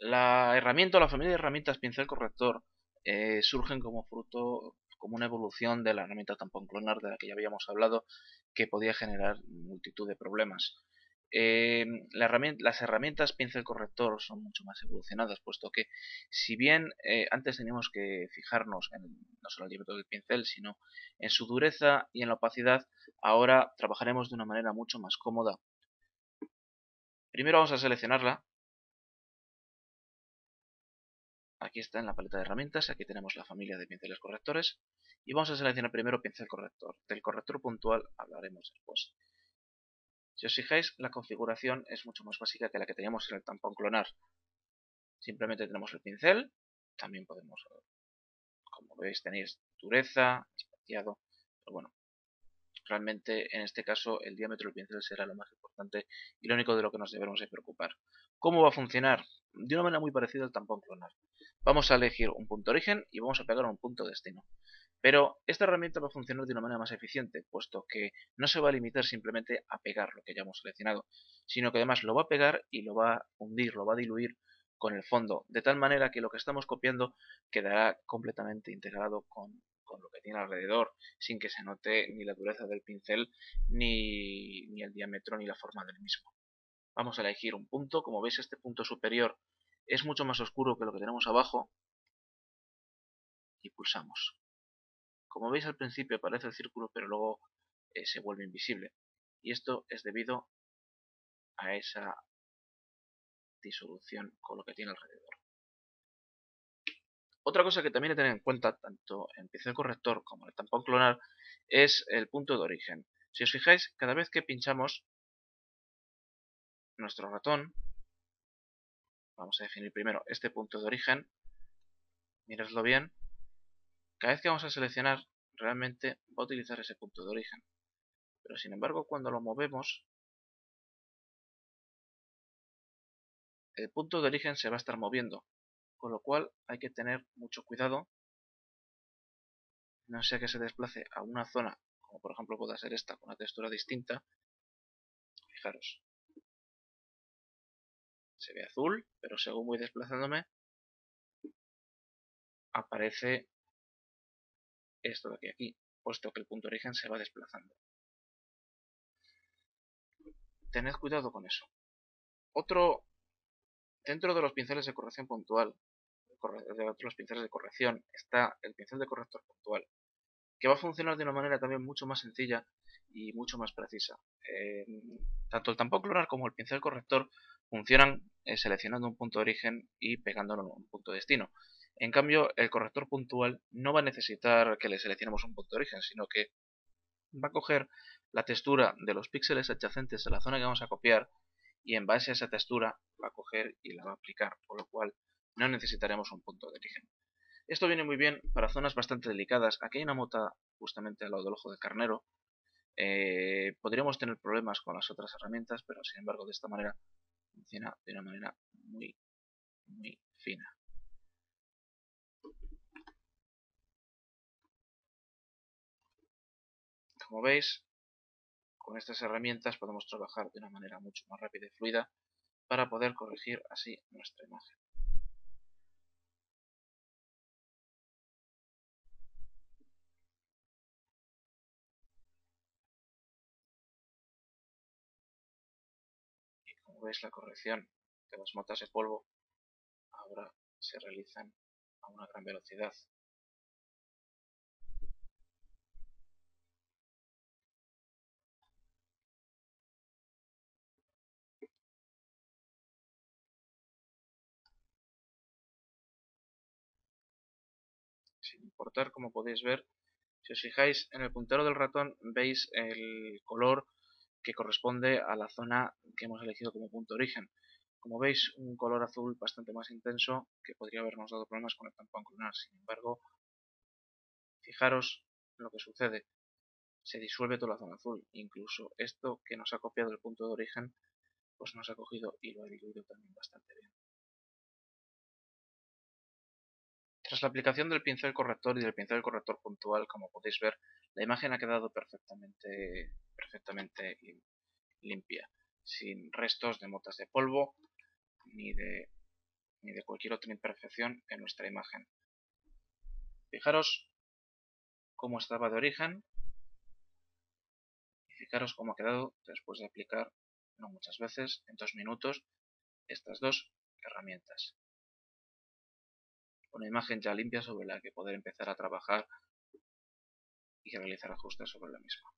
La herramienta o la familia de herramientas pincel corrector eh, surgen como fruto, como una evolución de la herramienta tampón clonar de la que ya habíamos hablado, que podía generar multitud de problemas. Eh, las herramientas pincel corrector son mucho más evolucionadas, puesto que si bien eh, antes teníamos que fijarnos en no solo el diámetro del pincel, sino en su dureza y en la opacidad, ahora trabajaremos de una manera mucho más cómoda. Primero vamos a seleccionarla. Aquí está en la paleta de herramientas, aquí tenemos la familia de pinceles correctores. Y vamos a seleccionar primero pincel corrector. Del corrector puntual hablaremos después. Si os fijáis, la configuración es mucho más básica que la que teníamos en el tampón clonar. Simplemente tenemos el pincel, también podemos, como veis, tenéis dureza, espaciado, pero bueno, realmente en este caso el diámetro del pincel será lo más importante y lo único de lo que nos debemos de preocupar. ¿Cómo va a funcionar? De una manera muy parecida al tampón clonar. Vamos a elegir un punto origen y vamos a pegar un punto destino. Pero esta herramienta va a funcionar de una manera más eficiente, puesto que no se va a limitar simplemente a pegar lo que ya hemos seleccionado, sino que además lo va a pegar y lo va a hundir, lo va a diluir con el fondo, de tal manera que lo que estamos copiando quedará completamente integrado con, lo que tiene alrededor, sin que se note ni la dureza del pincel, ni, ni el diámetro, ni la forma del mismo. Vamos a elegir un punto, como veis este punto superior es mucho más oscuro que lo que tenemos abajo, y pulsamos. Como veis al principio aparece el círculo pero luego eh, se vuelve invisible. Y esto es debido a esa disolución con lo que tiene alrededor. Otra cosa que también hay que tener en cuenta, tanto en pincel corrector como en el tampón clonar, es el punto de origen. Si os fijáis, cada vez que pinchamos nuestro ratón, vamos a definir primero este punto de origen, miradlo bien, cada vez que vamos a seleccionar, realmente va a utilizar ese punto de origen. Pero sin embargo, cuando lo movemos, el punto de origen se va a estar moviendo. Con lo cual hay que tener mucho cuidado. No sea que se desplace a una zona, como por ejemplo pueda ser esta, con una textura distinta. Fijaros. Se ve azul, pero según voy desplazándome, aparece esto de aquí aquí, puesto que el punto de origen se va desplazando. Tened cuidado con eso. Otro, dentro de los pinceles de corrección puntual, de los pinceles de corrección, está el pincel de corrector puntual, que va a funcionar de una manera también mucho más sencilla y mucho más precisa. Eh, tanto el tampón clonar como el pincel corrector funcionan eh, seleccionando un punto de origen y pegándolo en un punto de destino. En cambio, el corrector puntual no va a necesitar que le seleccionemos un punto de origen, sino que va a coger la textura de los píxeles adyacentes a la zona que vamos a copiar y en base a esa textura va a coger y la va a aplicar, por lo cual no necesitaremos un punto de origen. Esto viene muy bien para zonas bastante delicadas. Aquí hay una mota justamente al lado del ojo de carnero. Eh, podríamos tener problemas con las otras herramientas, pero sin embargo de esta manera funciona de una manera muy, muy fina. Como veis, con estas herramientas podemos trabajar de una manera mucho más rápida y fluida para poder corregir así nuestra imagen. Veis la corrección de las motas de polvo ahora se realizan a una gran velocidad. Sin importar como podéis ver si os fijáis en el puntero del ratón veis el color que corresponde a la zona que hemos elegido como punto de origen. Como veis un color azul bastante más intenso que podría habernos dado problemas con el tampón clonar sin embargo fijaros lo que sucede. Se disuelve toda la zona azul. Incluso esto que nos ha copiado el punto de origen pues nos ha cogido y lo ha diluido también bastante bien Tras la aplicación del pincel corrector y del pincel corrector puntual, como podéis ver, la imagen ha quedado perfectamente, limpia, sin restos de motas de polvo ni de ni de cualquier otra imperfección en nuestra imagen. Fijaros cómo estaba de origen y fijaros cómo ha quedado después de aplicar, no muchas veces, en dos minutos, estas dos herramientas. Una imagen ya limpia sobre la que poder empezar a trabajar y realizar ajustes sobre la misma.